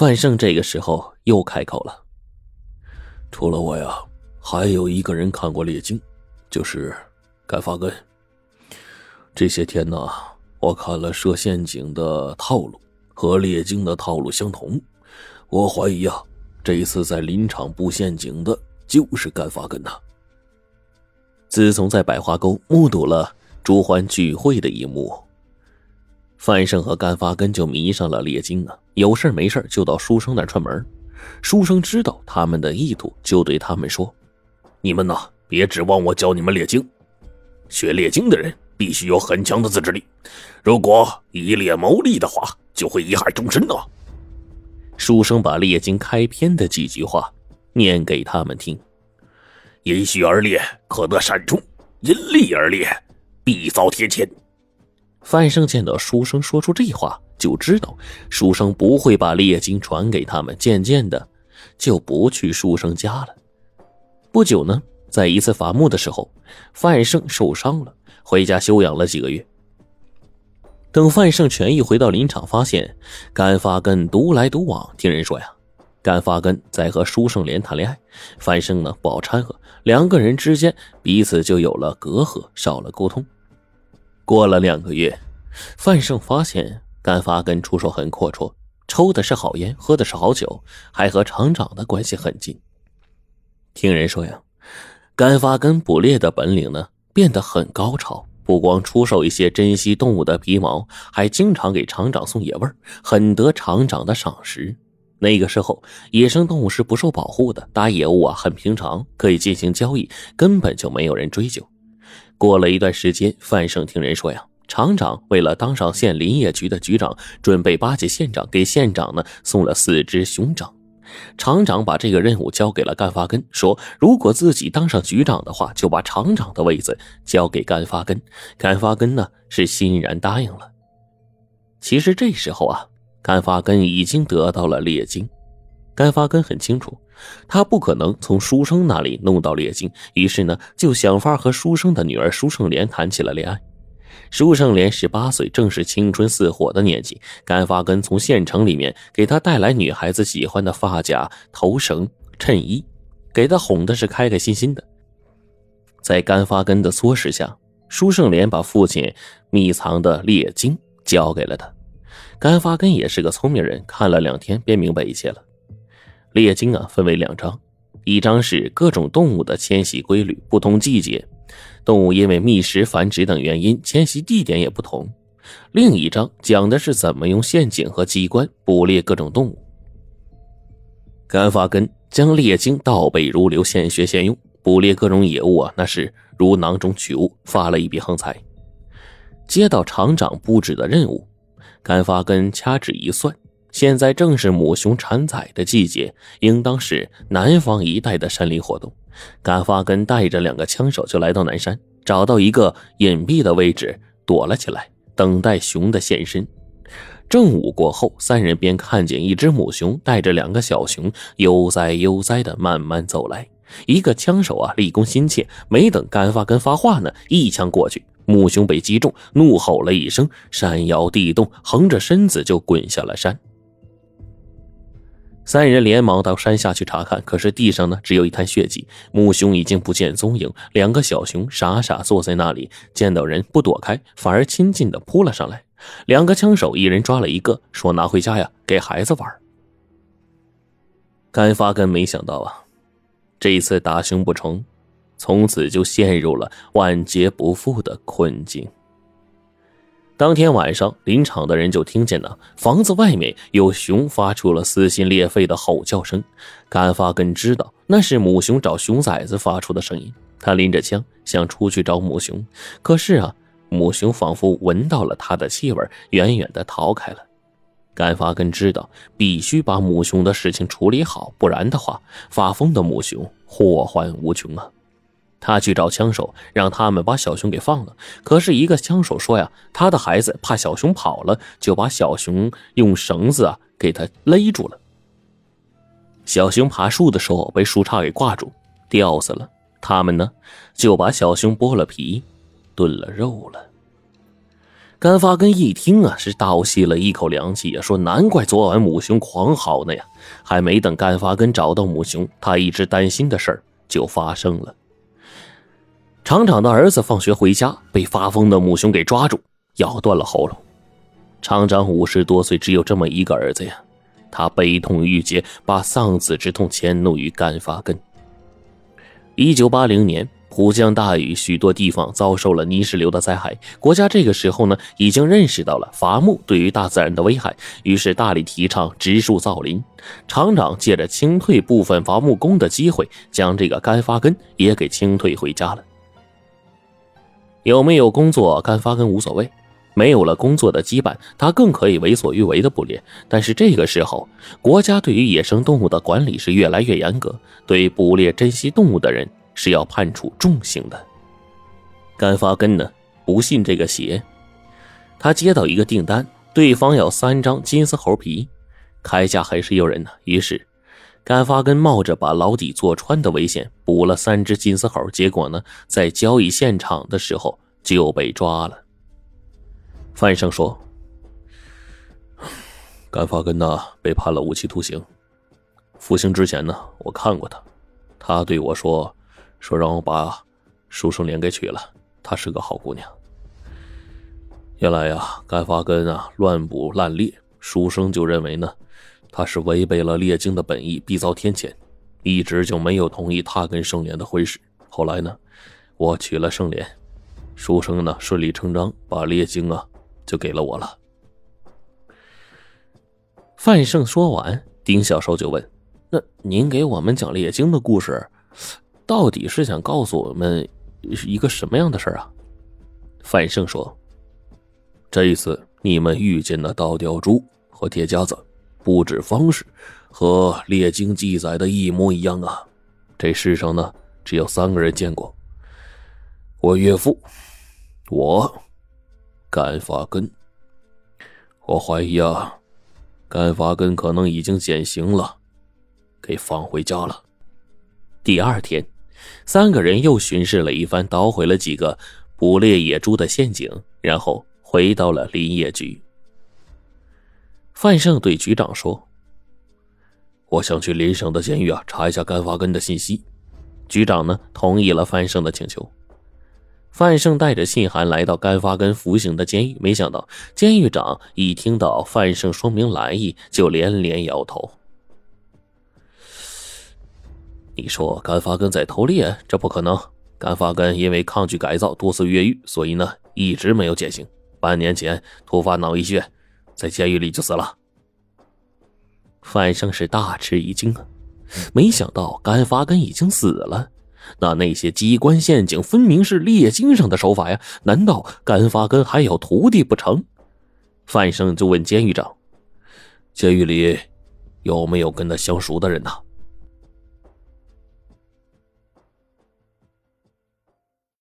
范胜这个时候又开口了：“除了我呀，还有一个人看过猎经，就是甘发根。这些天呢，我看了设陷阱的套路和猎经的套路相同，我怀疑啊，这一次在林场布陷阱的就是甘发根呐。自从在百花沟目睹了朱欢聚会的一幕。”范胜和甘发根就迷上了列经啊，有事没事就到书生那串门。书生知道他们的意图，就对他们说：“你们呐，别指望我教你们列经。学列经的人必须有很强的自制力，如果以列谋利的话，就会贻害终身的。”书生把列经开篇的几句话念给他们听：“因虚而列，可得善终；因利而列，必遭天谴。”范胜见到书生说出这话，就知道书生不会把列经传给他们。渐渐的，就不去书生家了。不久呢，在一次伐木的时候，范胜受伤了，回家休养了几个月。等范胜痊愈，回到林场，发现甘发根独来独往。听人说呀，甘发根在和书生莲谈恋爱，范胜呢不好掺和，两个人之间彼此就有了隔阂，少了沟通。过了两个月，范胜发现甘发根出手很阔绰，抽的是好烟，喝的是好酒，还和厂长的关系很近。听人说呀，甘发根捕猎的本领呢变得很高超，不光出售一些珍稀动物的皮毛，还经常给厂长送野味很得厂长的赏识。那个时候，野生动物是不受保护的，打野物啊很平常，可以进行交易，根本就没有人追究。过了一段时间，范胜听人说呀，厂长为了当上县林业局的局长，准备巴结县长，给县长呢送了四只熊掌。厂长把这个任务交给了甘发根，说如果自己当上局长的话，就把厂长的位子交给甘发根。甘发根呢是欣然答应了。其实这时候啊，甘发根已经得到了猎金。甘发根很清楚。他不可能从书生那里弄到猎经，于是呢，就想法和书生的女儿舒胜莲谈起了恋爱。舒胜莲十八岁，正是青春似火的年纪。甘发根从县城里面给他带来女孩子喜欢的发夹、头绳、衬衣，给他哄的是开开心心的。在甘发根的唆使下，舒胜莲把父亲秘藏的猎经交给了他。甘发根也是个聪明人，看了两天便明白一切了。猎经啊，分为两章，一章是各种动物的迁徙规律，不同季节，动物因为觅食、繁殖等原因，迁徙地点也不同；另一章讲的是怎么用陷阱和机关捕猎各种动物。甘发根将猎经倒背如流，现学现用，捕猎各种野物啊，那是如囊中取物，发了一笔横财。接到厂长布置的任务，甘发根掐指一算。现在正是母熊产崽的季节，应当是南方一带的山林活动。甘发根带着两个枪手就来到南山，找到一个隐蔽的位置躲了起来，等待熊的现身。正午过后，三人便看见一只母熊带着两个小熊悠哉悠哉的慢慢走来。一个枪手啊，立功心切，没等甘发根发话呢，一枪过去，母熊被击中，怒吼了一声，山摇地动，横着身子就滚下了山。三人连忙到山下去查看，可是地上呢只有一滩血迹，母熊已经不见踪影。两个小熊傻傻坐在那里，见到人不躲开，反而亲近的扑了上来。两个枪手一人抓了一个，说拿回家呀，给孩子玩。甘发根没想到啊，这一次打熊不成，从此就陷入了万劫不复的困境。当天晚上，林场的人就听见呢，房子外面有熊发出了撕心裂肺的吼叫声。甘发根知道那是母熊找熊崽子发出的声音，他拎着枪想出去找母熊，可是啊，母熊仿佛闻到了他的气味，远远的逃开了。甘发根知道必须把母熊的事情处理好，不然的话，发疯的母熊祸患无穷啊。他去找枪手，让他们把小熊给放了。可是，一个枪手说呀，他的孩子怕小熊跑了，就把小熊用绳子啊给他勒住了。小熊爬树的时候被树杈给挂住，吊死了。他们呢，就把小熊剥了皮，炖了肉了。甘发根一听啊，是倒吸了一口凉气呀，说：“难怪昨晚母熊狂嚎呢呀！”还没等甘发根找到母熊，他一直担心的事儿就发生了。厂长的儿子放学回家，被发疯的母熊给抓住，咬断了喉咙。厂长五十多岁，只有这么一个儿子呀，他悲痛欲绝，把丧子之痛迁怒于甘发根。一九八零年。普降大雨，许多地方遭受了泥石流的灾害。国家这个时候呢，已经认识到了伐木对于大自然的危害，于是大力提倡植树造林。厂长借着清退部分伐木工的机会，将这个干发根也给清退回家了。有没有工作，干发根无所谓。没有了工作的羁绊，他更可以为所欲为的捕猎。但是这个时候，国家对于野生动物的管理是越来越严格，对捕猎珍稀动物的人。是要判处重刑的。甘发根呢，不信这个邪。他接到一个订单，对方要三张金丝猴皮，开价还是诱人呢。于是，甘发根冒着把牢底坐穿的危险，捕了三只金丝猴。结果呢，在交易现场的时候就被抓了。范生说：“甘发根呢，被判了无期徒刑。服刑之前呢，我看过他，他对我说。”说让我把书生莲给娶了，她是个好姑娘。原来呀，甘发根啊乱捕滥猎，书生就认为呢，他是违背了猎经的本意，必遭天谴，一直就没有同意他跟圣莲的婚事。后来呢，我娶了圣莲，书生呢顺理成章把猎经啊就给了我了。范胜说完，丁小寿就问：“那您给我们讲猎经的故事？”到底是想告诉我们一个什么样的事啊？范胜说：“这一次你们遇见的倒吊珠和铁夹子，布置方式和《列经》记载的一模一样啊！这世上呢，只有三个人见过：我岳父，我，甘发根。我怀疑啊，甘发根可能已经减刑了，给放回家了。第二天。”三个人又巡视了一番，捣毁了几个捕猎野猪的陷阱，然后回到了林业局。范胜对局长说：“我想去邻省的监狱啊，查一下甘发根的信息。”局长呢，同意了范胜的请求。范胜带着信函来到甘发根服刑的监狱，没想到监狱长一听到范胜说明来意，就连连摇头。你说甘发根在偷猎？这不可能。甘发根因为抗拒改造，多次越狱，所以呢一直没有减刑。半年前突发脑溢血，在监狱里就死了。范生是大吃一惊啊，没想到甘发根已经死了。那那些机关陷阱分明是猎金上的手法呀，难道甘发根还有徒弟不成？范生就问监狱长：“监狱里有没有跟他相熟的人呢？”